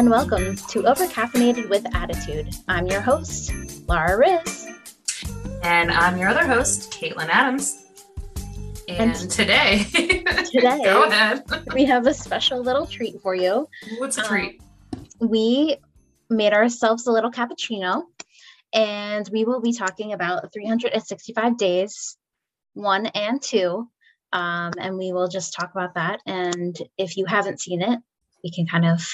and welcome to Overcaffeinated with Attitude. I'm your host, Laura Riz. And I'm your other host, Kaitlin Adams. And, and today, today, go ahead. we have a special little treat for you. What's a treat? Um, we made ourselves a little cappuccino, and we will be talking about 365 days, one and two. Um, and we will just talk about that. And if you haven't seen it, we can kind of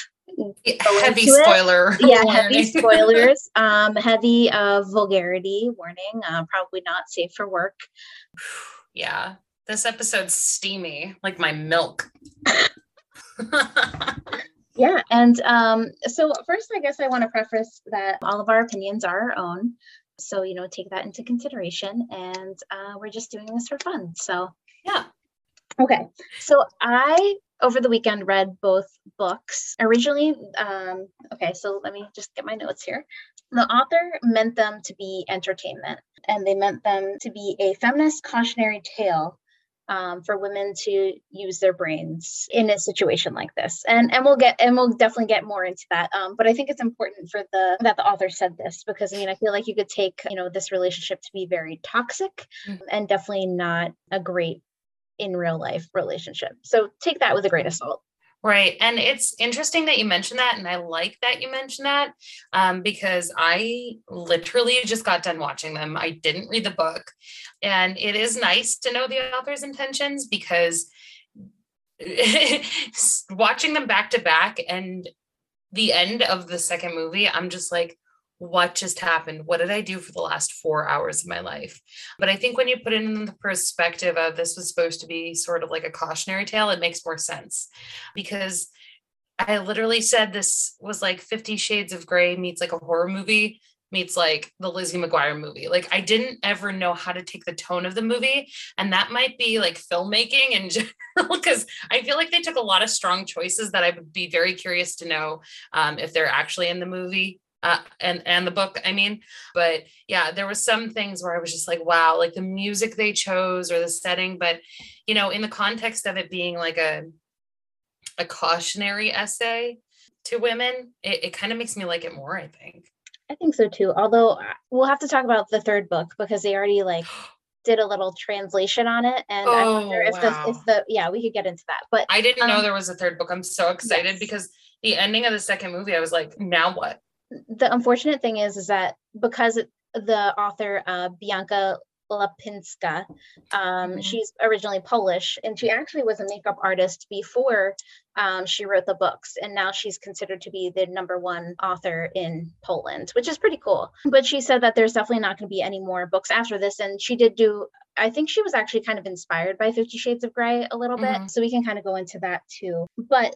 heavy spoiler yeah warning. heavy spoilers um heavy uh vulgarity warning uh, probably not safe for work. Yeah this episode's steamy like my milk. Yeah and um so first i guess i want to preface that all of our opinions are our own. So you know take that into consideration and uh, we're just doing this for fun so. Yeah. Okay so i over the weekend read both books. Originally, um, okay, so let me just get my notes here. The author meant them to be entertainment, and they meant them to be a feminist cautionary tale um, for women to use their brains in a situation like this. And and we'll get and we'll definitely get more into that. Um, but I think it's important for the that the author said this because I mean I feel like you could take you know this relationship to be very toxic mm-hmm. and definitely not a great in real life relationship. So take that with a grain of salt. Right. And it's interesting that you mentioned that. And I like that you mentioned that um, because I literally just got done watching them. I didn't read the book. And it is nice to know the author's intentions because watching them back to back and the end of the second movie, I'm just like, what just happened? What did I do for the last four hours of my life? But I think when you put it in the perspective of this was supposed to be sort of like a cautionary tale, it makes more sense because I literally said this was like 50 Shades of Grey meets like a horror movie meets like the Lizzie McGuire movie. Like I didn't ever know how to take the tone of the movie. And that might be like filmmaking in general, because I feel like they took a lot of strong choices that I would be very curious to know um, if they're actually in the movie uh, and and the book i mean but yeah there was some things where i was just like wow like the music they chose or the setting but you know in the context of it being like a a cautionary essay to women it, it kind of makes me like it more i think i think so too although uh, we'll have to talk about the third book because they already like did a little translation on it and oh, i wonder if, wow. the, if the yeah we could get into that but i didn't um, know there was a third book i'm so excited yes. because the ending of the second movie i was like now what the unfortunate thing is is that because the author uh, Blanka Lipinska, um, mm-hmm. she's originally Polish, and she actually was a makeup artist before um, she wrote the books, and now she's considered to be the number one author in Poland, which is pretty cool. But she said that there's definitely not going to be any more books after this, and she did do. I think she was actually kind of inspired by Fifty Shades of Grey a little mm-hmm. bit, so we can kind of go into that too. But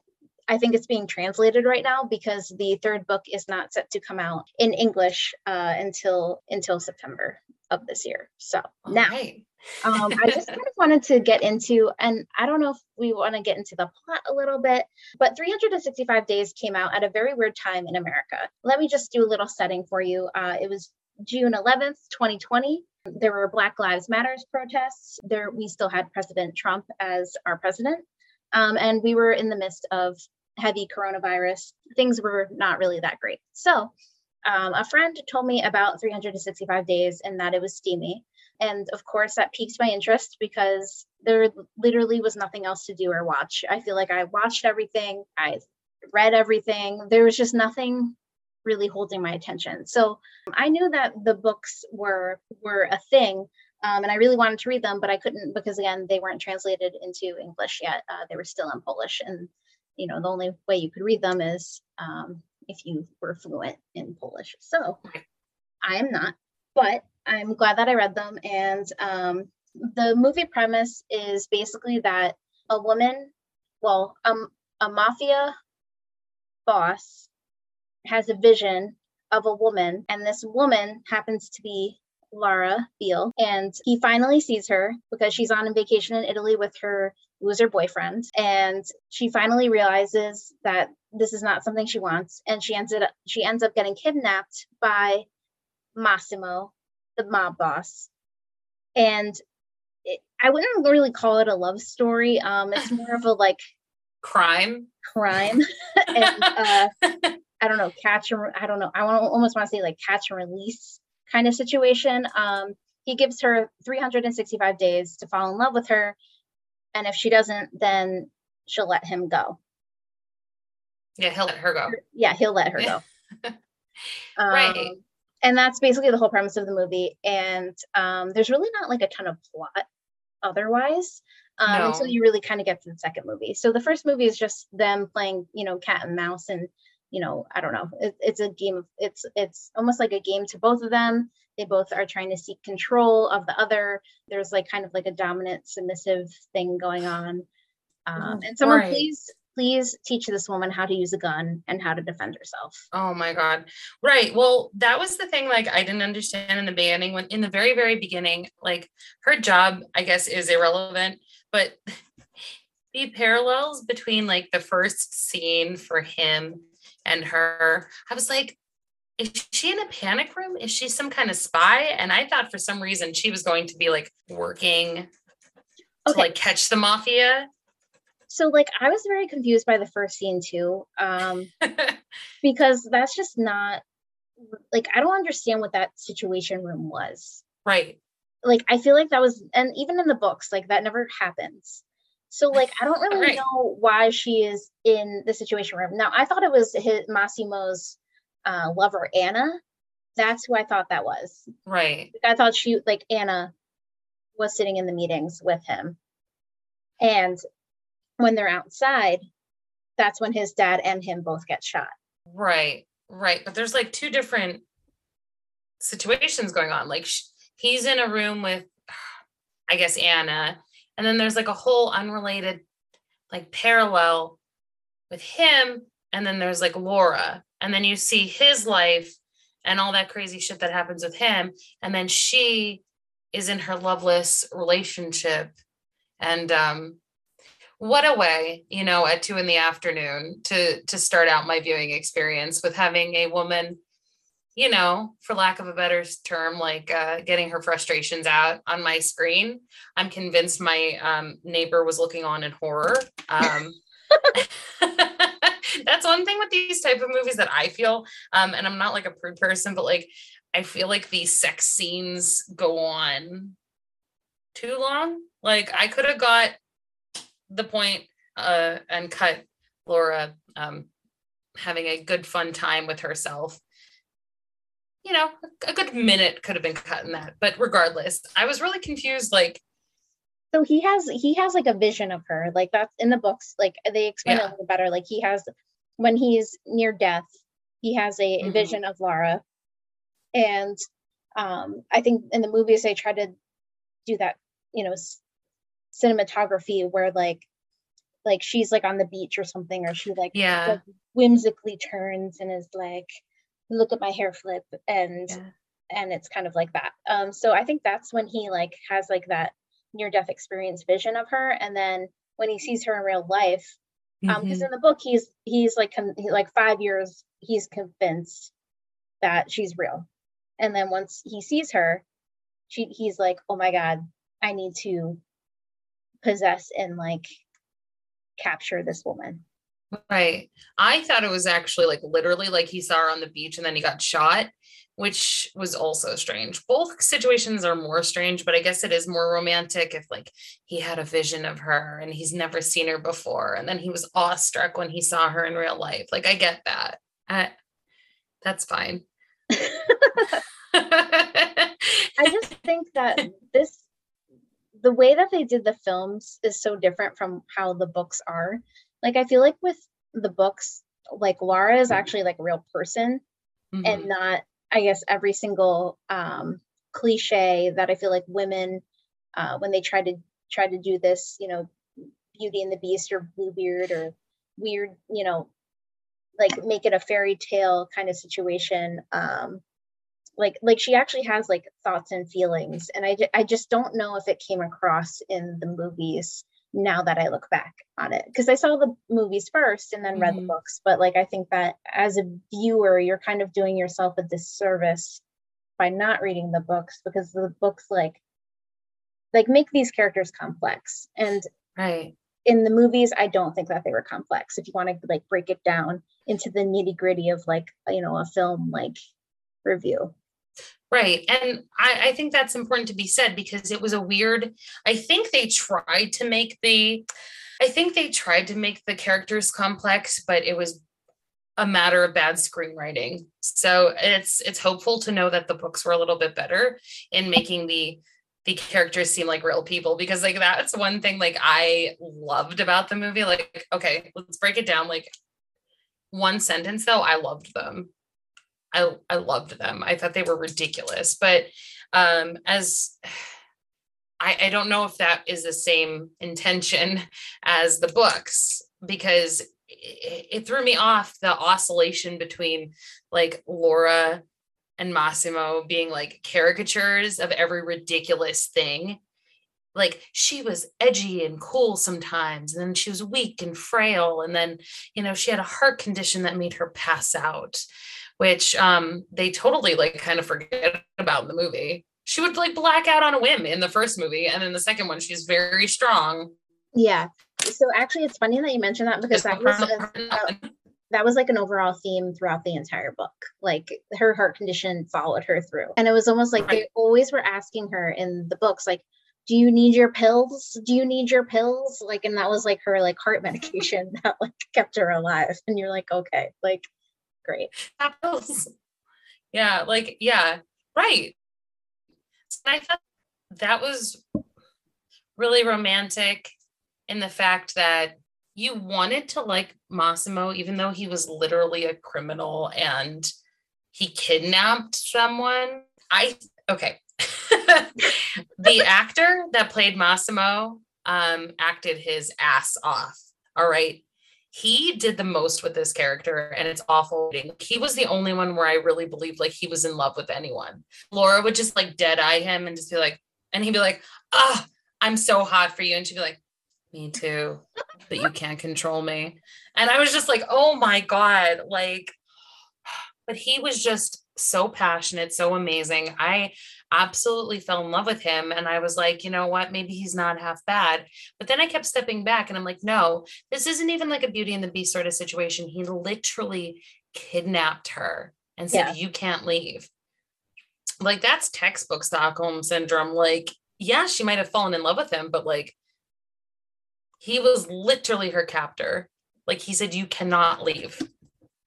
I think it's being translated right now because the third book is not set to come out in English uh, until until September of this year. So All now. Right. um, I just kind of wanted to get into, and I don't know if we want to get into the plot a little bit, but 365 Days came out at a very weird time in America. Let me just do a little setting for you. Uh, it was June 11th, 2020. There were Black Lives Matters protests. There, we still had President Trump as our president, um, and we were in the midst of heavy coronavirus, things were not really that great. So, um, a friend told me about 365 days and that it was steamy. And of course, that piqued my interest because there literally was nothing else to do or watch. I feel like I watched everything, I read everything. There was just nothing really holding my attention. So I knew that the books were were a thing, um, and I really wanted to read them, but I couldn't because again they weren't translated into English yet. Uh, they were still in Polish, and you know, the only way you could read them is um, if you were fluent in Polish. So I am not, but I'm glad that I read them. And um, the movie premise is basically that a woman, well, um, a mafia boss has a vision of a woman, and this woman happens to be Laura Biel, and he finally sees her because she's on a vacation in Italy with her loser boyfriend. And she finally realizes that this is not something she wants, and she ends up she ends up getting kidnapped by Massimo, the mob boss. And it, I wouldn't really call it a love story. Um, it's more of a like crime. crime and uh, I don't know, catch and I don't know. I want almost want to say like catch and release kind of situation. Um, he gives her 365 days to fall in love with her, and if she doesn't, then she'll let him go. Yeah, he'll let her go. Yeah, he'll let her go. Right. Um, and that's basically the whole premise of the movie. And um, there's really not like a ton of plot otherwise um, until you really kind of get to the second movie. So the first movie is just them playing, you know, cat and mouse, and you know, I don't know. It, it's a game of it's it's almost like a game to both of them. They both are trying to seek control of the other. There's like kind of like a dominant submissive thing going on. Um, and someone Right. please please teach this woman how to use a gun and how to defend herself. Oh my god. Right. Well, that was the thing like I didn't understand in the beginning when in the very very beginning like her job I guess is irrelevant, but the parallels between like the first scene for him and her, I was like is she in a panic room? Is she some kind of spy? And I thought for some reason she was going to be like working to like catch the mafia. So like I was very confused by the first scene too, um, because that's just not like I don't understand what that situation room was. right. Like I feel like that was, and even in the books, like that never happens. So like I don't really Right. know why she is in the situation room. Now I thought it was his Massimo's uh, lover Anna. That's who I thought that was. Right. I thought she like Anna was sitting in the meetings with him. And when they're outside, that's when his dad and him both get shot. Right, right. But there's like two different situations going on. Like sh- he's in a room with, I guess, Anna. And then there's like a whole unrelated, like parallel with him. And then there's like Laura. And then you see his life and all that crazy shit that happens with him. And then she is in her loveless relationship. And um, what a way you know at two in the afternoon to to start out my viewing experience with having a woman you know for lack of a better term like uh, getting her frustrations out on my screen i'm convinced my um, neighbor was looking on in horror um, that's one thing with these type of movies that i feel um, and i'm not like a prude person but like i feel like these sex scenes go on too long like i could have got the point uh, and cut Laura um, having a good fun time with herself. You know, a good minute could have been cut in that, but regardless, I was really confused. Like, So he has he has like a vision of her. Like that's in the books. Like they explain it a little better. Like he has when he's near death, he has a, Mhm. vision of Laura. And um I think in the movies they try to do that, you know, s- cinematography where like like she's like on the beach or something or she like yeah, like whimsically turns and is like look at my hair flip and Yeah. and it's kind of like that um so i think that's when he like has like that near death experience vision of her and then when he sees her in real life um because Mhm. in the book he's he's like con- he, like five years he's convinced that she's real and then once he sees her she he's like oh my god i need to possess and like capture this woman right. I thought it was actually like literally like he saw her on the beach and then he got shot, which was also strange. Both situations are more strange, but I guess it is more romantic if like he had a vision of her and he's never seen her before, and then he was awestruck when he saw her in real life. Like I get that. I, that's fine. I just think that this the way that they did the films is so different from how the books are. Like I feel like with the books, like Laura is actually like a real person Mhm. and not, I guess, every single um cliche that I feel like women uh when they try to try to do this, you know, Beauty and the Beast or Bluebeard or weird, you know, like make it a fairy tale kind of situation. Um like like she actually has like thoughts and feelings and I, I just don't know if it came across in the movies now that i look back on it because i saw the movies first and then read the Mhm. books but like i think that as a viewer you're kind of doing yourself a disservice by not reading the books because the books like like make these characters complex and right. in the movies i don't think that they were complex if you want to like break it down into the nitty gritty of like you know a film like review Right. And I, I, think that's important to be said because it was a weird, I think they tried to make the, I think they tried to make the characters complex, but it was a matter of bad screenwriting. So it's it's hopeful to know that the books were a little bit better in making the the characters seem like real people because like that's one thing like I loved about the movie. Like, okay, let's break it down. Like one sentence though, I loved them. I I loved them. I thought they were ridiculous. But um as I, I don't know if that is the same intention as the books because it, it threw me off the oscillation between like Laura and Massimo being like caricatures of every ridiculous thing. Like she was edgy and cool sometimes, and then she was weak and frail, and then you know she had a heart condition that made her pass out, which um they totally like kind of forget about in the movie. She would like black out on a whim in the first movie, and then the second one she's very strong. Yeah, so actually it's funny that you mentioned that because that was a, that was like an overall theme throughout the entire book. Like her heart condition followed her through. And it was almost like right. they always were asking her in the books like do you need your pills? Do you need your pills? Like and that was like her like heart medication that like kept her alive. And you're like okay. Like great yeah like yeah right i thought that was really romantic in the fact that you wanted to like Massimo, even though he was literally a criminal and he kidnapped someone. I, okay. the actor that played Massimo um, acted his ass off. All right. He did the most with this character, and it's awful. He was the only one where I really believed like he was in love with anyone. Laura would just like dead eye him and just be like, and he'd be like, ah, I'm so hot for you. And she'd be like, me too but you can't control me and i was just like oh my god like but he was just so passionate so amazing i absolutely fell in love with him and i was like you know what maybe he's not half bad but then i kept stepping back and i'm like no this isn't even like a beauty and the beast sort of situation he literally kidnapped her and said yeah. you can't leave like that's textbook stockholm syndrome like yeah she might have fallen in love with him but like he was literally her captor. Like he said, you cannot leave.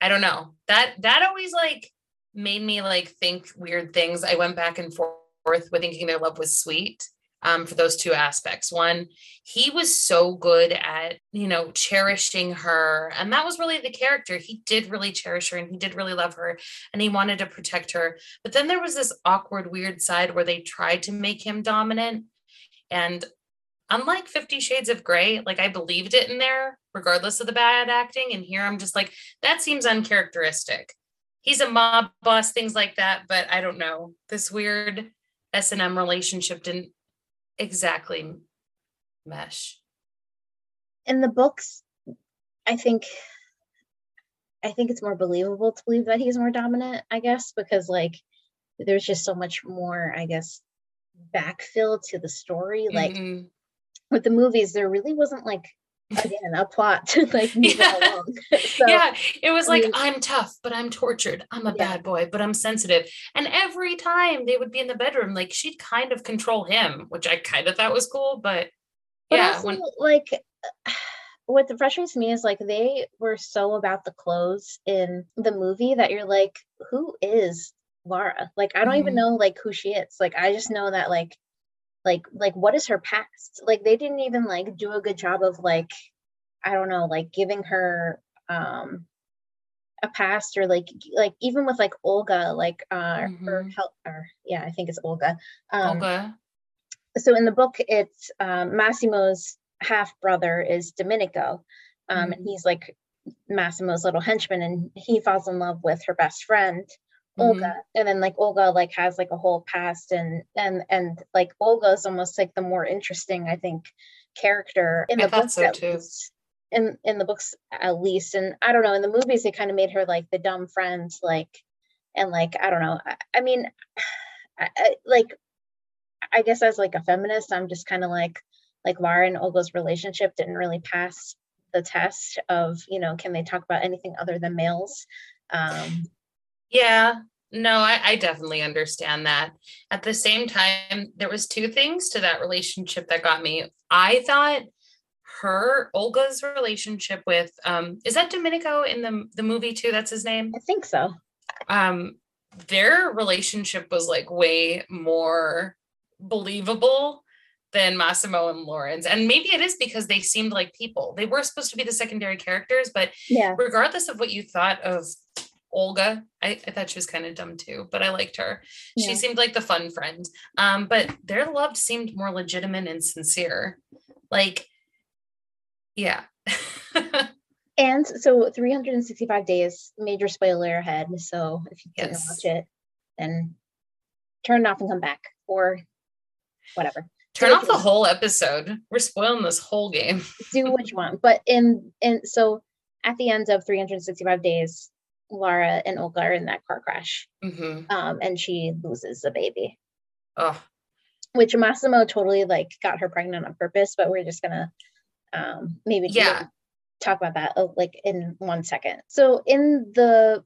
I don't know. That that always like made me like think weird things. I went back and forth with thinking their love was sweet. Um, for those two aspects. One, he was so good at, you know, cherishing her. And that was really the character. He did really cherish her and he did really love her and he wanted to protect her. But then there was this awkward, weird side where they tried to make him dominant. And unlike 50 shades of gray like i believed it in there regardless of the bad acting and here i'm just like that seems uncharacteristic he's a mob boss things like that but i don't know. This weird s&m relationship didn't exactly mesh. In the books i think i think it's more believable to believe that he's more dominant i guess because like there's just so much more i guess backfill to the story. Like mm-hmm. with the movies, there really wasn't like again a plot to like move yeah. it along. so, yeah, it was I like mean, I'm tough, but I'm tortured. I'm a yeah. bad boy, but I'm sensitive. And every time they would be in the bedroom, like she'd kind of control him, which I kind of thought was cool. But, but yeah, also, when- like what frustrates me is like they were so about the clothes in the movie that you're like, who is Laura? Like I don't mm-hmm. even know like who she is. Like I just know that like like like what is her past like they didn't even like do a good job of like i don't know like giving her um a past or like like even with like olga like uh mm-hmm. her help or yeah i think it's olga um olga so in the book it's um massimo's half brother is domenico um mm-hmm. and he's like massimo's little henchman and he falls in love with her best friend Olga mm-hmm. and then like Olga like has like a whole past and and and like Olga is almost like the more interesting I think character in the books so too. Least, in in the books at least and I don't know in the movies they kind of made her like the dumb friend like and like I don't know I, I mean I, I, like I guess as like a feminist I'm just kind of like like Laura and Olga's relationship didn't really pass the test of, you know, can they talk about anything other than males? Um, yeah, no, I, I definitely understand that. At the same time, there was two things to that relationship that got me. I thought her Olga's relationship with um is that Domenico in the the movie too? That's his name. I think so. Um, their relationship was like way more believable than Massimo and Lauren's. And maybe it is because they seemed like people. They were supposed to be the secondary characters, but yeah. regardless of what you thought of Olga, I, I thought she was kind of dumb too, but I liked her. Yeah. She seemed like the fun friend. Um, but their love seemed more legitimate and sincere. Like, yeah. and so 365 days, major spoiler ahead. So if you didn't yes. watch it, then turn it off and come back or whatever. Turn off the whole episode. We're spoiling this whole game. do what you want. But in in so at the end of 365 days, Laura and Olga are in that car crash. Mm-hmm. Um, and she loses the baby. Oh. Which Massimo totally like got her pregnant on purpose, but we're just gonna um maybe yeah talk about that uh, like in one second. So in the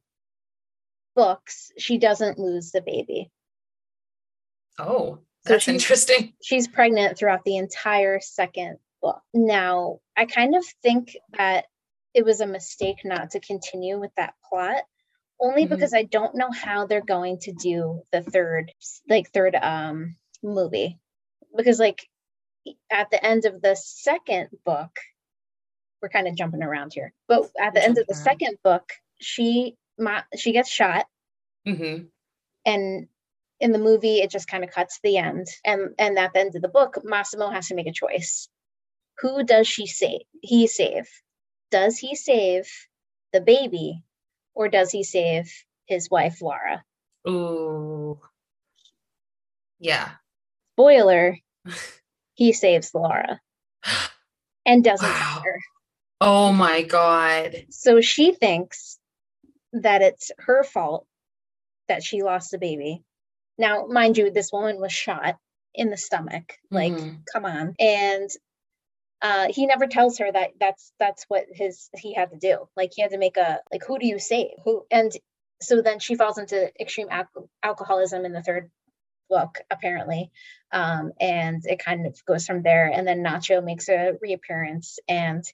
books, she doesn't lose the baby. Oh. That's so interesting. She's pregnant throughout the entire second book. Now, I kind of think that it was a mistake not to continue with that plot only mm-hmm. because I don't know how they're going to do the third like third um movie because like at the end of the second book we're kind of jumping around here but at the end of the around. second book she my, she gets shot mm-hmm. and in the movie it just kind of cuts to the end and and at the end of the book massimo has to make a choice who does she save he save does he save the baby or does he save his wife laura ooh yeah spoiler he saves laura and doesn't wow. her oh my god so she thinks that it's her fault that she lost the baby now, mind you, this woman was shot in the stomach. Like, mm-hmm. come on. And uh, he never tells her that that's that's what his he had to do. Like he had to make a like who do you save? Who and so then she falls into extreme al- alcoholism in the third book apparently um, and it kind of goes from there and then nacho makes a reappearance and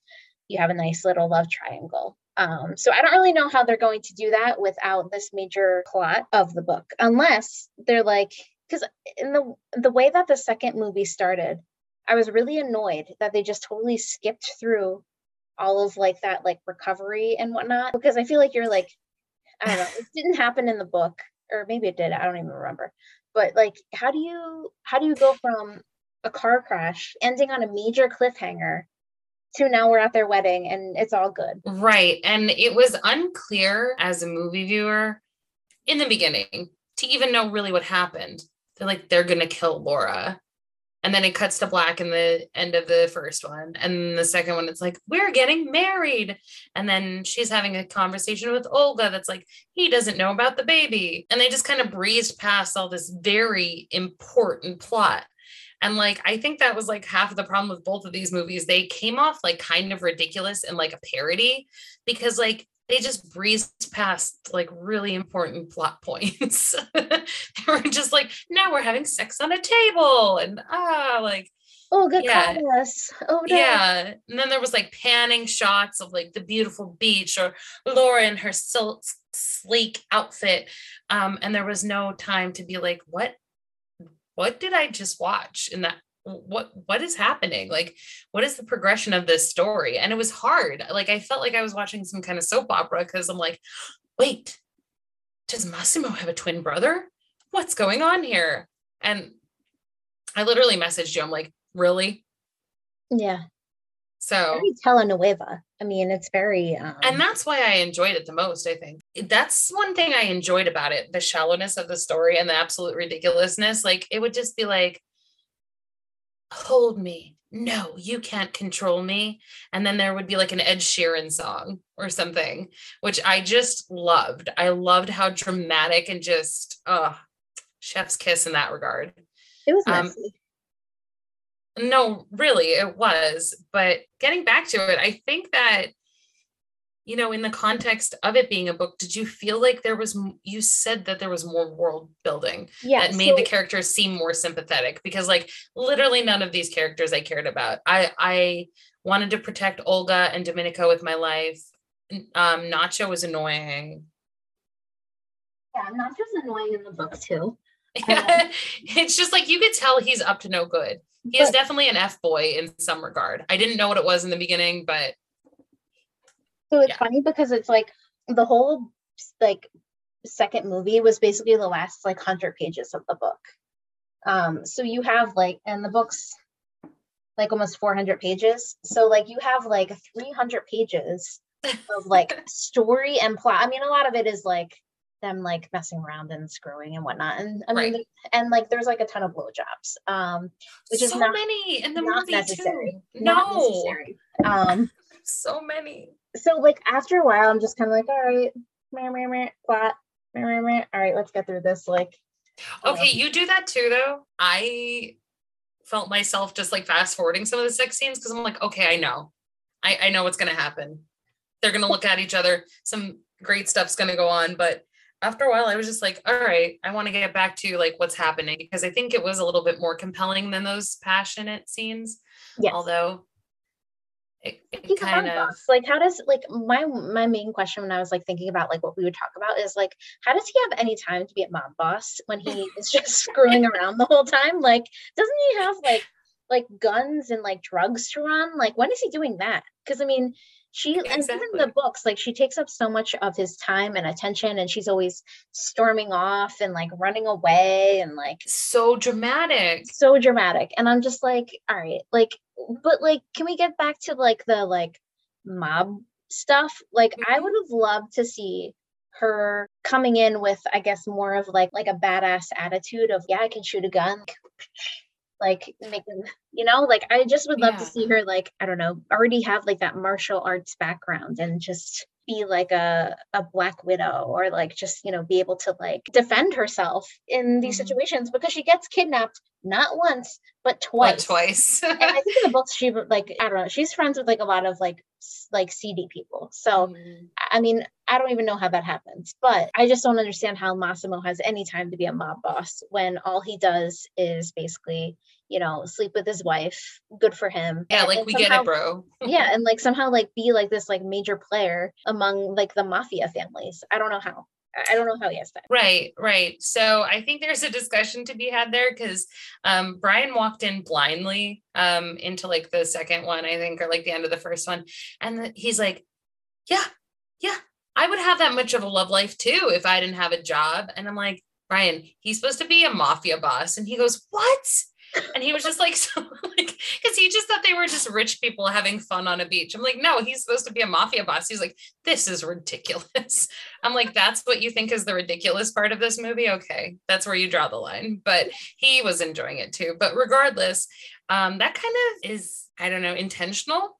you have a nice little love triangle um, so I don't really know how they're going to do that without this major plot of the book, unless they're like, because in the the way that the second movie started, I was really annoyed that they just totally skipped through all of like that like recovery and whatnot because I feel like you're like, I don't know, it didn't happen in the book, or maybe it did. I don't even remember. But like, how do you how do you go from a car crash ending on a major cliffhanger to now we're at their wedding and it's all good. Right. And it was unclear as a movie viewer in the beginning to even know really what happened. They're like, they're to kill Laura. And then it cuts to black in the end of the first one. And the second one, it's like, we're getting married. And then she's having a conversation with Olga that's like, he doesn't know about the baby. And they just kind of breezed past all this very important plot and like, I think that was like half of the problem with both of these movies. They came off like kind of ridiculous and like a parody because like they just breezed past like really important plot points. they were just like, now we're having sex on a table and ah, like, oh, good yeah. Oh, no. yeah. And then there was like panning shots of like the beautiful beach or Laura in her silk sleek outfit. Um, and there was no time to be like, what what did I just watch in that what what is happening? Like what is the progression of this story? And it was hard. Like i felt like i was watching some kind of soap opera because i'm like wait does massimo have a twin brother? What's going on here? And i literally messaged you. I'm like really? Yeah. So very telenovela. I mean, it's very um... and that's why I enjoyed it the most. I think. That's one thing I enjoyed about it: the shallowness of the story and the absolute ridiculousness. Like it would just be like, "Hold me, no, you can't control me," and then there would be like an Ed Sheeran song or something, which I just loved. I loved how dramatic and just, uh, chef's kiss in that regard. It was um, messy. Um, No, really, it was. But getting back to it, I think that you know, in the context of it being a book, did you feel like there was, you said that there was more world building Yeah. that made so- the characters seem more sympathetic? Because, like, literally none of these characters I cared about. I, I wanted to protect Olga and Domenico with my life. Um, Nacho was annoying. Yeah, Nacho's annoying in the book too. it's just like you could tell he's up to no good. He is definitely an F boy in some regard. I didn't know what it was in the beginning, but So it's Yeah. funny because it's like the whole like second movie was basically the last like hundred pages of the book. Um, so you have like and the book's like almost 400 pages. So like you have like 300 pages of like story and plot. I mean, a lot of it is like them like messing around and screwing and whatnot. And I mean, Right. and like there's like a ton of blowjobs. Um, Which is so not- many in the not movie necessary. too. No, necessary. Um, so many. So like after a while, I'm just kind of like, all right, meh, meh, meh, plot, meh, meh, meh. all right, let's get through this. Like, Okay, um, you do that too, though. I felt myself just like fast forwarding some of the sex scenes because I'm like, okay, I know, I, I know what's gonna happen. They're gonna look at each other. Some great stuff's gonna go on, but after a while, I was just like, all right, I want to get back to like what's happening because I think it was a little bit more compelling than those passionate scenes. yes. Although it, it kind of. Like, how does like my my main question when I was like thinking about like what we would talk about is like, how does he have any time to be a mob boss when he is just screwing around the whole time? Like, doesn't he have like like guns and like drugs to run? Like, when is he doing that? Because I mean, she and even the books, like she takes up so much of his time and attention, and she's always storming off and like running away and like so dramatic. so dramatic and i'm just like all right like but like can we get back to like the like mob stuff like i Mhm. would have loved to see her coming in with i guess more of like like a badass attitude of yeah i can shoot a gun like making you know like i just would love to see her like i don't know already have like that martial arts background and just be like a a black widow or like just you know be able to like defend herself in these Mhm. situations because she gets kidnapped not once but twice twice? and i think in the books she like i don't know she's friends with like a lot of like like seedy people so Mhm. I mean, I don't even know how that happens, but I just don't understand how Massimo has any time to be a mob boss when all he does is basically, you know, sleep with his wife. Good for him. yeah, and- like and we get it, bro. yeah, and like somehow like be like this like major player among like the mafia families. I don't know how. I I don't know how he has that. Right, right. So I think there's a discussion to be had there because um, Brian walked in blindly um, into like the second one, I think, or like the end of the first one. And the- he's like, Yeah, yeah, I would have that much of a love life too if I didn't have a job. And I'm like, Brian, he's supposed to be a mafia boss. And he goes, What? And he was just like, so like, because he just thought they were just rich people having fun on a beach. I'm like, no, he's supposed to be a mafia boss. He's like, this is ridiculous. I'm like, that's what you think is the ridiculous part of this movie? Okay, that's where you draw the line. But he was enjoying it too. But regardless, um, that kind of is, I don't know, intentional.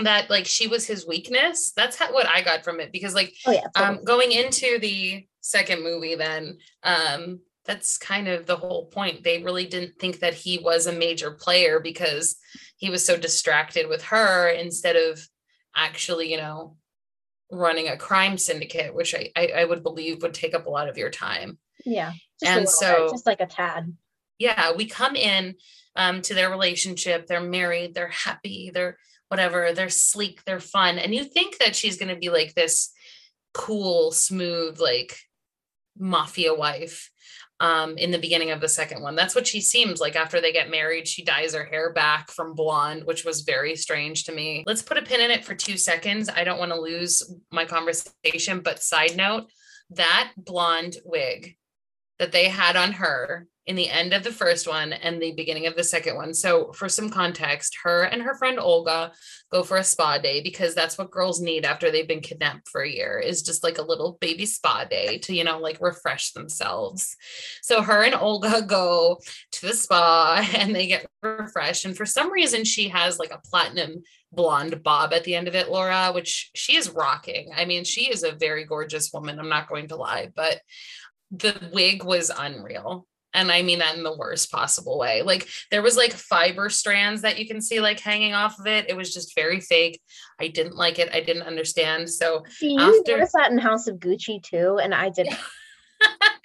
That like she was his weakness. That's how, what I got from it because like Oh yeah. um going into the second movie then um that's kind of the whole point they really didn't think that he was a major player because he was so distracted with her instead of actually you know running a crime syndicate which i i, I would believe would take up a lot of your time yeah. And little bit, so- just like a tad. yeah we come in um, to their relationship they're married they're happy they're whatever they're sleek they're fun and you think that she's going to be like this cool smooth like mafia wife um, in the beginning of the second one. That's what she seems like after they get married she dyes her hair back from blonde which was very strange to me. Let's put a pin in it for two seconds. I don't want to lose my conversation but side note that blonde wig that they had on her in the end of the first one and the beginning of the second one. So, for some context, her and her friend Olga go for a spa day because that's what girls need after they've been kidnapped for a year is just like a little baby spa day to, you know, like refresh themselves. So, her and Olga go to the spa and they get refreshed. And for some reason, she has like a platinum blonde bob at the end of it, Laura, which she is rocking. I mean, she is a very gorgeous woman. I'm not going to lie, but the wig was unreal. and I mean that in the worst possible way. Like there was like fiber strands that you can see like hanging off of it. It was just very fake. I didn't like it. I didn't understand. So see, you after- noticed that in House of Gucci too, and I did.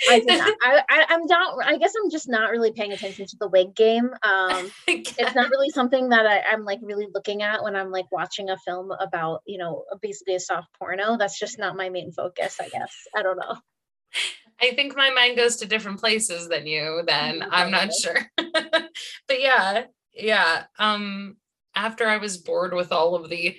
I, did I, I I'm not. I guess I'm just not really paying attention to the wig game. Um, it's not really something that I, I'm like really looking at when I'm like watching a film about you know basically a soft porno. That's just not my main focus. I guess I don't know. I think my mind goes to different places than you. Then I'm not sure. but yeah, yeah. Um, after I was bored with all of the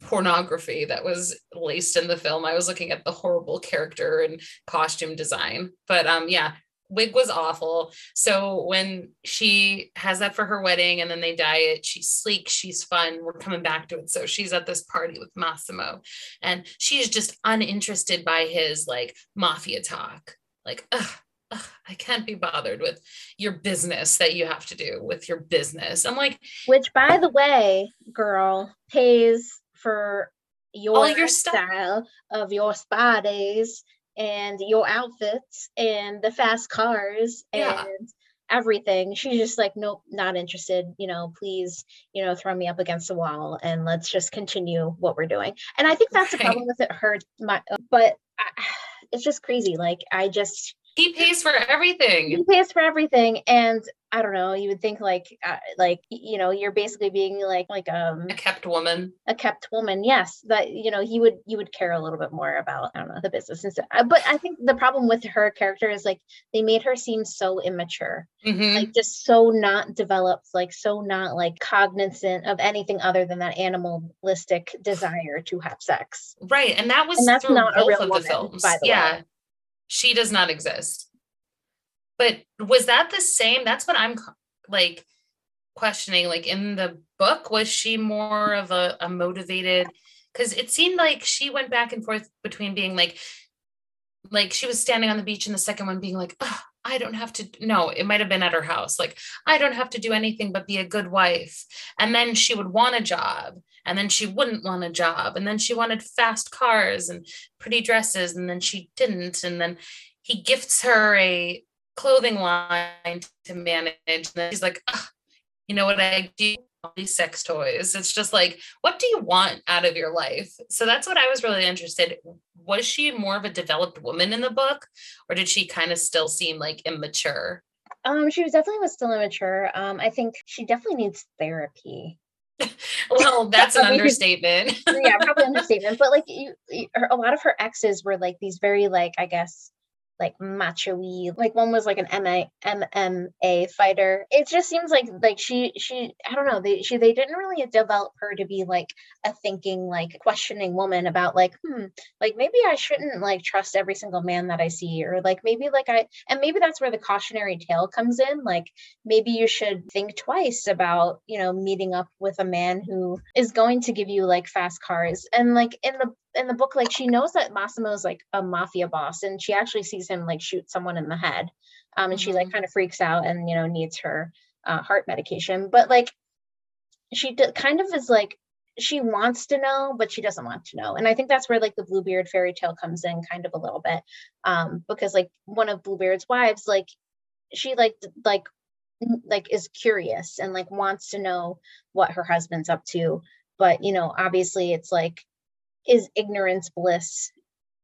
pornography that was laced in the film, I was looking at the horrible character and costume design. But um, yeah, wig was awful. So when she has that for her wedding and then they dye it, she's sleek, she's fun. We're coming back to it. So she's at this party with Massimo and she's just uninterested by his like mafia talk. Like, ugh, ugh, I can't be bothered with your business that you have to do with your business. I'm like, which by the way, girl, pays for your, all your style of your spa days and your outfits and the fast cars yeah. and everything. She's just like, nope, not interested. You know, please, you know, throw me up against the wall and let's just continue what we're doing. And I think that's right. the problem with it. Her, my, but I, it's just crazy. Like I just he pays for everything. He pays for everything, and I don't know. You would think like, uh, like you know, you're basically being like, like um, a kept woman. A kept woman, yes. That you know, he would, you would care a little bit more about, I don't know, the business and stuff. Uh, but I think the problem with her character is like they made her seem so immature, mm-hmm. like just so not developed, like so not like cognizant of anything other than that animalistic desire to have sex. Right, and that was and that's not a real of woman, films. By the yeah. way she does not exist. But was that the same? That's what I'm like questioning. Like in the book, was she more of a, a motivated? Because it seemed like she went back and forth between being like, like she was standing on the beach, and the second one being like, oh, I don't have to. No, it might have been at her house. Like, I don't have to do anything but be a good wife. And then she would want a job and then she wouldn't want a job and then she wanted fast cars and pretty dresses and then she didn't and then he gifts her a clothing line to manage. And then she's like you know what i do? All these sex toys. It's just like what do you want out of your life? So that's what i was really interested was she more of a developed woman in the book or did she kind of still seem like immature? Um she was definitely was still immature. Um i think she definitely needs therapy. Well, that's an understatement. yeah, probably understatement. But like, you, you, a lot of her exes were like these very like I guess like macho-y. Like one was like an MA, MMA fighter. It just seems like like she she I don't know they she they didn't really develop her to be like a thinking like questioning woman about like hmm like maybe I shouldn't like trust every single man that I see or like maybe like I and maybe that's where the cautionary tale comes in like maybe you should think twice about you know meeting up with a man who is going to give you like fast cars and like in the in the book like she knows that Massimo is like a mafia boss and she actually sees him like shoot someone in the head um and mm-hmm. she like mm-hmm. kind of freaks out and you know needs her uh, heart medication but like she d- kind of is like she wants to know but she doesn't want to know and i think that's where like the bluebeard fairy tale comes in kind of a little bit um because like one of bluebeard's wives like she like like like is curious and like wants to know what her husband's up to but you know obviously it's like is ignorance bliss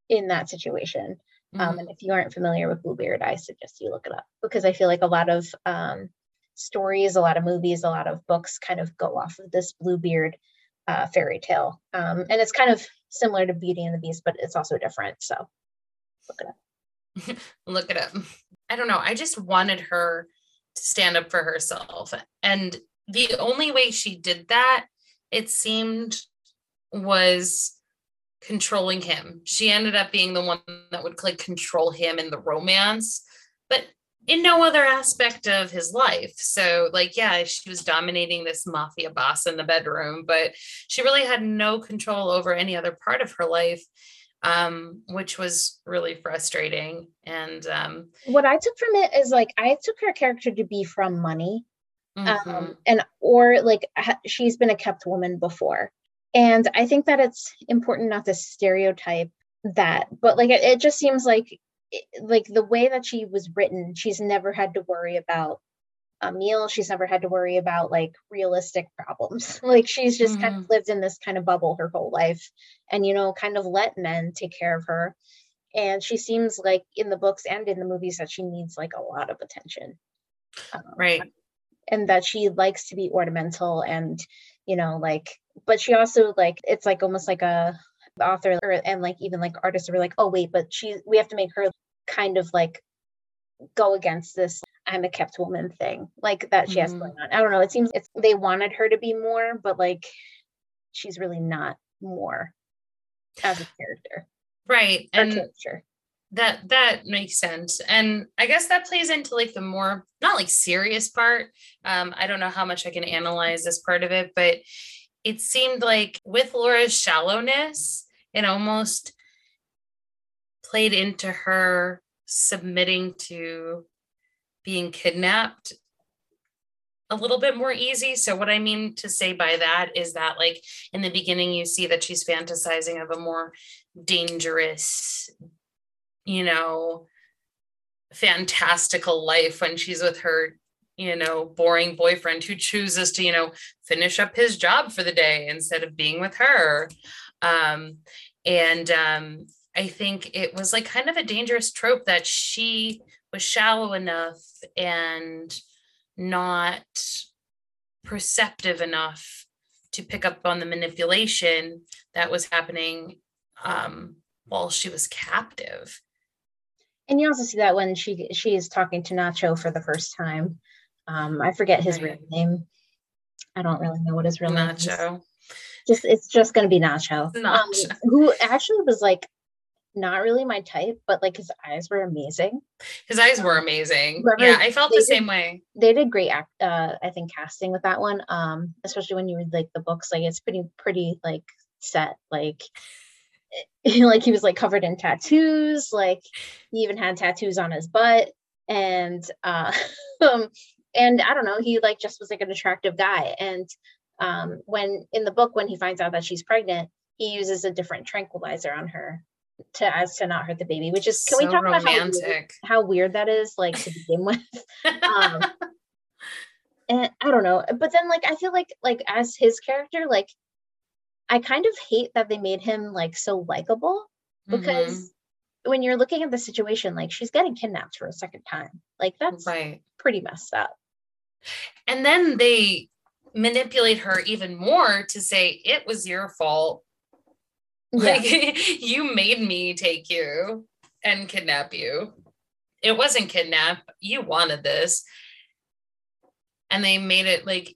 in that situation. Um, mm-hmm. Um, and if you aren't familiar with Bluebeard, I suggest you look it up because I feel like a lot of um, stories, a lot of movies, a lot of books kind of go off of this Bluebeard uh, fairy tale. Um, and it's kind of similar to Beauty and the Beast, but it's also different. So look it up. look it up. I don't know. I just wanted her to stand up for herself. And the only way she did that, it seemed, was controlling him. She ended up being the one that would like control him in the romance, but in no other aspect of his life. So, like, yeah, she was dominating this mafia boss in the bedroom, but she really had no control over any other part of her life, um, which was really frustrating. And um, what I took from it is like, I took her character to be from money. Mm-hmm. Um, and or like she's been a kept woman before and i think that it's important not to stereotype that but like it, it just seems like like the way that she was written, she's never had to worry about a meal. She's never had to worry about like realistic problems. like she's just mm-hmm. kind of mm-hmm. lived in this kind of bubble her whole life and, you know, kind of let men take care of her. And she seems like in the books and in the movies that she needs like a lot of attention. Um, right. And that she likes to be ornamental and, you know, like, but she also like, it's like almost like a, author or and like even like artists are like oh wait but she we have to make her kind of like go against this I'm a kept woman thing like that she has mm-hmm. going on. I don't know. It seems it's they wanted her to be more, but like she's really not more as a character. Right. and character. That that makes sense. And I guess that plays into like the more not like serious part. Um, I don't know how much I can analyze this part of it, but it seemed like with Laura's shallowness, it almost played into her submitting to being kidnapped a little bit more easy. So, what I mean to say by that is that, like, in the beginning, you see that she's fantasizing of a more dangerous, you know, fantastical life when she's with her, you know, boring boyfriend who chooses to, you know, finish up his job for the day instead of being with her. Um, and um, I think it was like kind of a dangerous trope that she was shallow enough and not perceptive enough to pick up on the manipulation that was happening um, while she was captive. And you also see that when she she is talking to Nacho for the first time. Um, I forget his real name. I don't really know what his real Nacho. name is. Nacho. Just it's just gonna be Nacho. Nacho. Um, who actually was like not really my type, but like his eyes were amazing. His eyes were um, amazing. yeah, I felt the did, same way. They did great act uh I think casting with that one. Um, especially when you read like the books, like it's pretty pretty like set, like like he was like covered in tattoos, like he even had tattoos on his butt. And uh um and I don't know, he like just was like an attractive guy. And um when in the book when he finds out that she's pregnant, he uses a different tranquilizer on her to as to not hurt the baby, which is can so we talk romantic. about how weird, how weird that is, like to begin with? um, and I don't know, but then like I feel like like as his character, like I kind of hate that they made him like so likable because mm-hmm. when you're looking at the situation, like she's getting kidnapped for a second time, like that's right. pretty messed up. And then they manipulate her even more to say it was your fault like you made me take you and kidnap you. It wasn't kidnap. You wanted this. And they made it like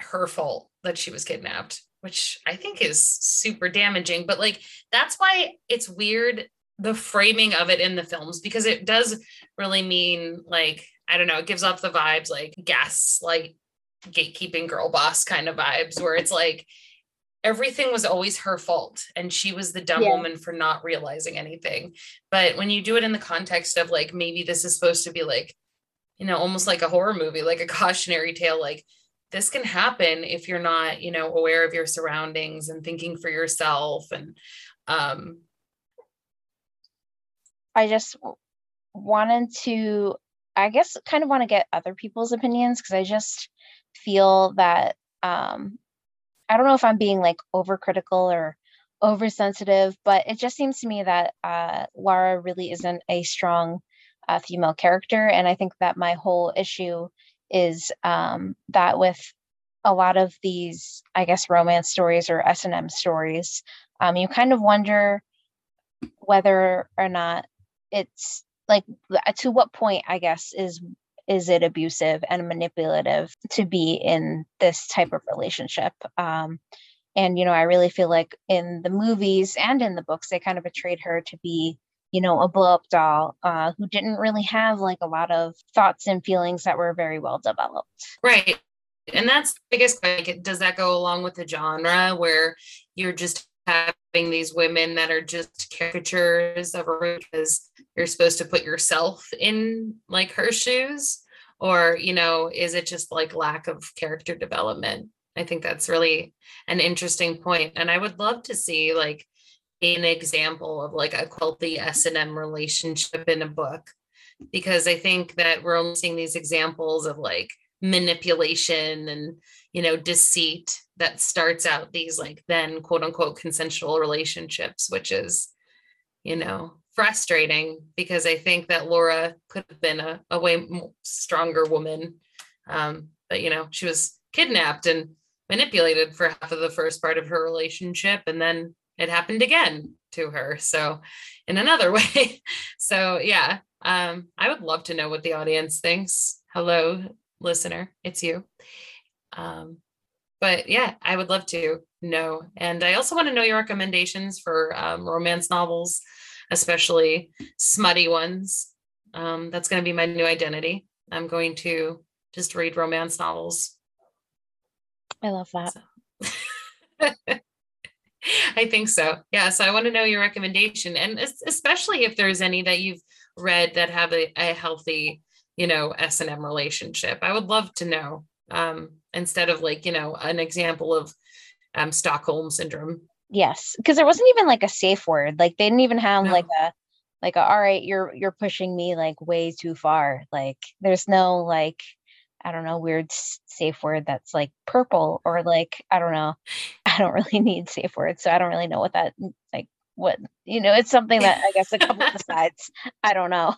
her fault that she was kidnapped, which I think is super damaging. But like that's why it's weird the framing of it in the films because it does really mean like I don't know, it gives off the vibes like gas like gatekeeping girl boss kind of vibes where it's like everything was always her fault and she was the dumb yeah. woman for not realizing anything but when you do it in the context of like maybe this is supposed to be like you know almost like a horror movie like a cautionary tale like this can happen if you're not you know aware of your surroundings and thinking for yourself and um i just wanted to i guess kind of want to get other people's opinions because i just feel that um I don't know if I'm being like overcritical or oversensitive, but it just seems to me that uh, Laura really isn't a strong uh, female character. And I think that my whole issue is um, that with a lot of these, I guess, romance stories or S&M stories, um, you kind of wonder whether or not it's like to what point, I guess, is is it abusive and manipulative to be in this type of relationship? Um, and you know i really feel like in the movies and in the books they kind of betrayed her to be you know a blow up doll uh, who didn't really have like a lot of thoughts and feelings that were very well developed. Right. And that's i guess like does that go along with the genre where you're just having these women that are just caricatures of her because you're supposed to put yourself in like her shoes? Or you know is it just like lack of character development? I think that's really an interesting point and i would love to see like an example of like a quality S&M relationship in a book. Because I think that we're only seeing these examples of like manipulation and you know deceit that starts out these like then quote unquote consensual relationships which is you know frustrating. Because I think that Laura could have been a, a way stronger woman. Um, but you know she was kidnapped and manipulated for half of the first part of her relationship and then it happened again to her so in another way. So yeah um i would love to know what the audience thinks. Hello listener it's you. Um but yeah i would love to know. And i also want to know your recommendations for um, romance novels especially smutty ones. Um, that's going to be my new identity. I'm going to just read romance novels. I love that. So. I think so. Yeah. So I want to know your recommendation, and especially if there's any that you've read that have a, a healthy, you know, S and M relationship. I would love to know um, instead of like you know an example of um, Stockholm syndrome. Yes, because there wasn't even like a safe word. Like they didn't even have no. like a like a, all right, you're you're pushing me like way too far. Like there's no like I don't know, weird safe word that's like purple or like, I don't know. I don't really need safe words. So I don't really know what that, like, what, you know, it's something that I guess a couple of sides. I don't know.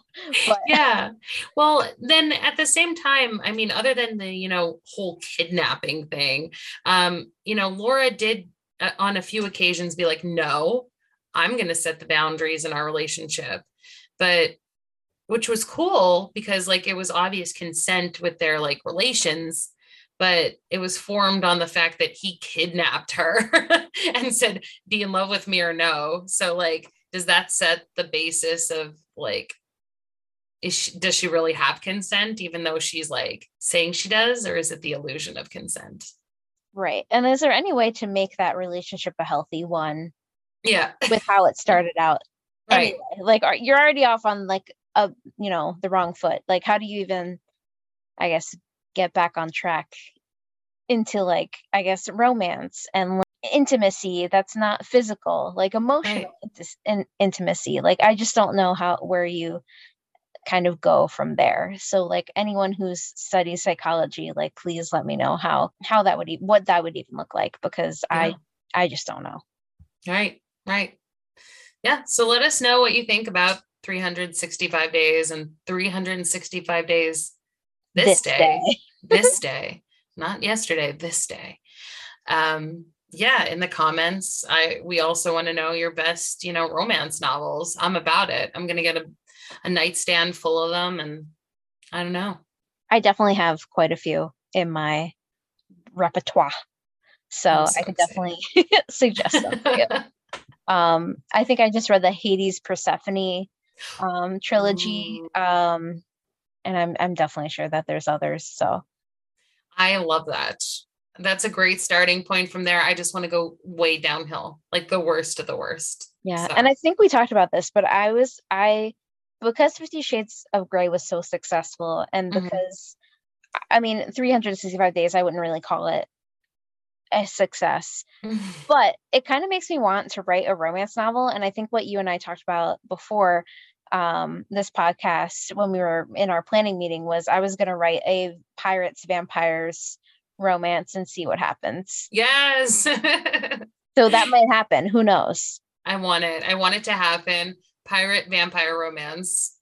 But yeah. Well, then at the same time, I mean, other than the, you know, whole kidnapping thing, um, you know, Laura did uh, on a few occasions be like, no, I'm going to set the boundaries in our relationship. But which was cool because like it was obvious consent with their like relations but it was formed on the fact that he kidnapped her and said be in love with me or no. So like does that set the basis of like is she, does she really have consent even though she's like saying she does or is it the illusion of consent? Right and is there any way to make that relationship a healthy one yeah. with how it started out? Right. Anyway, like you're already off on like a you know the wrong foot. Like how do you even i guess get back on track into like i guess romance and like, intimacy that's not physical like emotional right. in- intimacy? Like i just don't know how where you kind of go from there. So like anyone who's studies psychology like please let me know how how that would e- what that would even look like because yeah. i i just don't know. Right right. Yeah so let us know what you think about 365 days and 365 days this, this day, day. this day, not yesterday, this day. Um, yeah, in the comments, I we also want to know your best, you know, romance novels. I'm about it. I'm gonna get a, a nightstand full of them and I don't know. I definitely have quite a few in my repertoire. So, so I could definitely suggest them um, I think I just read the Hades Persephone um, trilogy. Um, and I'm I'm definitely sure that there's others. So I love that. That's a great starting point from there. I just want to go way downhill, like the worst of the worst. Yeah. So. And I think we talked about this, but I was I because Fifty Shades of Grey was so successful and mm-hmm. because mm-hmm. I mean 365 days, I wouldn't really call it a success. but it kind of makes me want to write a romance novel. And I think what you and I talked about before um, this podcast when we were in our planning meeting was I was going to write a pirates, vampires romance and see what happens. Yes. so that might happen. Who knows? I want it. I want it to happen. Pirate vampire romance.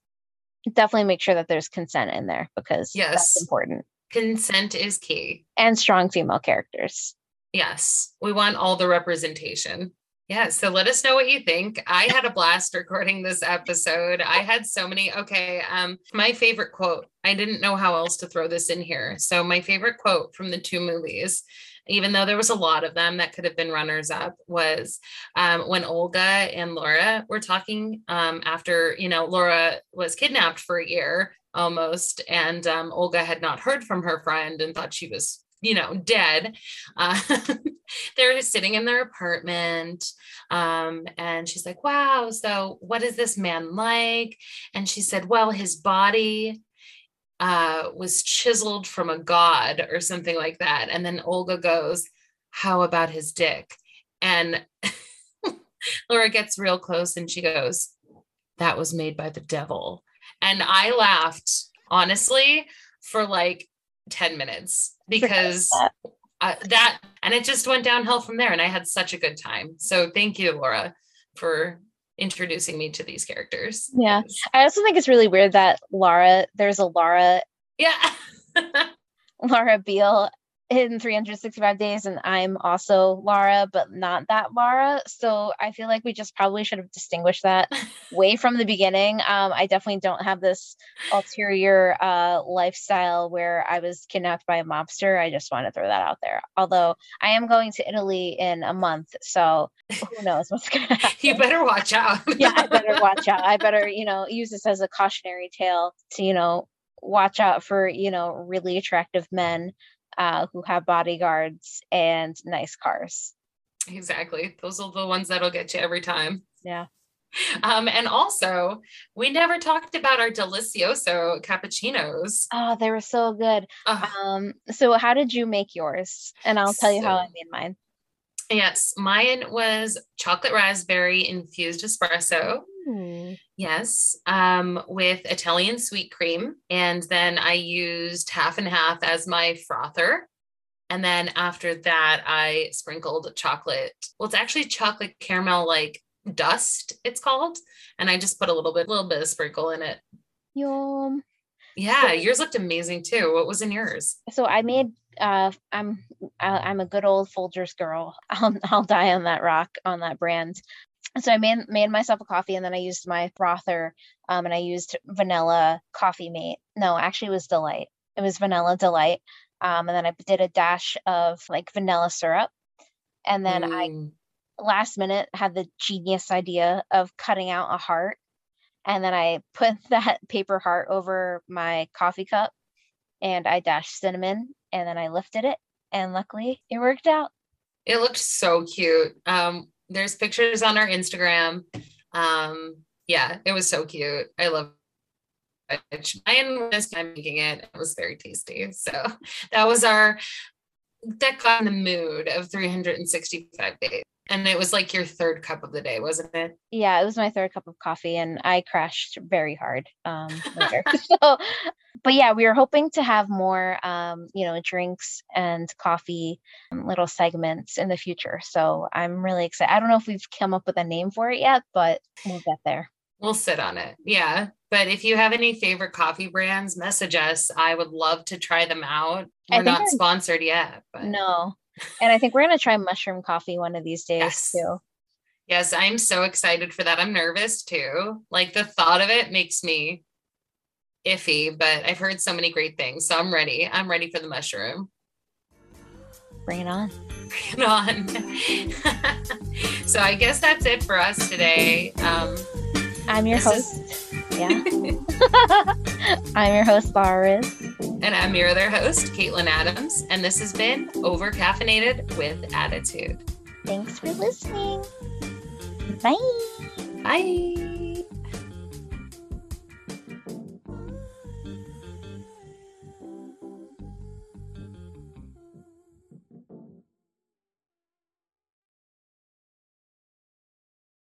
Definitely make sure that there's consent in there because yes. that's important. Consent is key. And strong female characters. Yes. We want all the representation. Yeah. So let us know what you think. I had a blast recording this episode. I had so many. Okay. Um, my favorite quote. I didn't know how else to throw this in here. So my favorite quote from the two movies, even though there was a lot of them that could have been runners up, was um, when Olga and Laura were talking um, after, you know, Laura was kidnapped for a year almost, and um, Olga had not heard from her friend and thought she was you know, dead. Uh, they're sitting in their apartment. Um, and she's like, wow, so what is this man like? And she said, well, his body uh, was chiseled from a god or something like that. And then Olga goes, how about his dick? And Laura gets real close and she goes, That was made by the devil. And I laughed, honestly, for like 10 minutes because that. Uh, that, and it just went downhill from there. And I had such a good time. So thank you, Laura, for introducing me to these characters. Yeah. I also think it's really weird that Laura, there's a Laura. Yeah. Laura Biel in 365 days and I'm also Laura, but not that Laura. So I feel like we just probably should have distinguished that way from the beginning. Um, I definitely don't have this ulterior uh, lifestyle where I was kidnapped by a mobster. I just want to throw that out there. Although I am going to Italy in a month, so who knows what's going to happen. You better watch out. yeah, I better watch out. I better, you know, use this as a cautionary tale to, you know, watch out for you know really attractive men uh, who have bodyguards and nice cars. Exactly. Those are the ones that'll get you every time. Yeah. Um, and also, we never talked about our delicioso cappuccinos. Oh, they were so good. Um, so how did you make yours? And I'll tell you how I made mine. Yes, mine was chocolate raspberry infused espresso. Mm. Yes, um, with Italian sweet cream. And then I used half and half as my frother. And then after that, I sprinkled chocolate. Well, it's actually chocolate caramel like dust, it's called. And I just put a little bit, a little bit of sprinkle in it. Yum. Yeah, yours looked amazing too. What was in yours? So I made uh I'm I'm a good old Folgers girl. I'll I'll die on that rock on that brand so I made made myself a coffee and then I used my frother um, and I used vanilla coffee mate. No, actually it was delight. It was vanilla delight. Um, and then I did a dash of like vanilla syrup. And then mm. I last minute had the genius idea of cutting out a heart. And then I put that paper heart over my coffee cup and I dashed cinnamon and then I lifted it. And luckily it worked out. It looked so cute. Um, there's pictures on our Instagram. Um, yeah, it was so cute. I love it. Was time making it. It was very tasty. So that was our that got in the mood of 365 days. And it was like your third cup of the day, wasn't it? Yeah, it was my third cup of coffee, and I crashed very hard um, later. so, but yeah, we were hoping to have more, um, you know, drinks and coffee um, little segments in the future. So I'm really excited. I don't know if we've come up with a name for it yet, but we'll get there. We'll sit on it. Yeah. But if you have any favorite coffee brands, message us. I would love to try them out. We're not sponsored yet. But. No, and I think we're going to try mushroom coffee one of these days yes. too. Yes, I'm so excited for that. I'm nervous too. Like the thought of it makes me iffy, but I've heard so many great things. So I'm ready. I'm ready for the mushroom. Bring it on. Bring it on. so I guess that's it for us today. Um, I'm your host. Is... I'm your host, Laura and I'm your other host, Kaitlin Adams, and this has been Over Caffeinated with Attitude. Thanks for listening. Bye. Bye.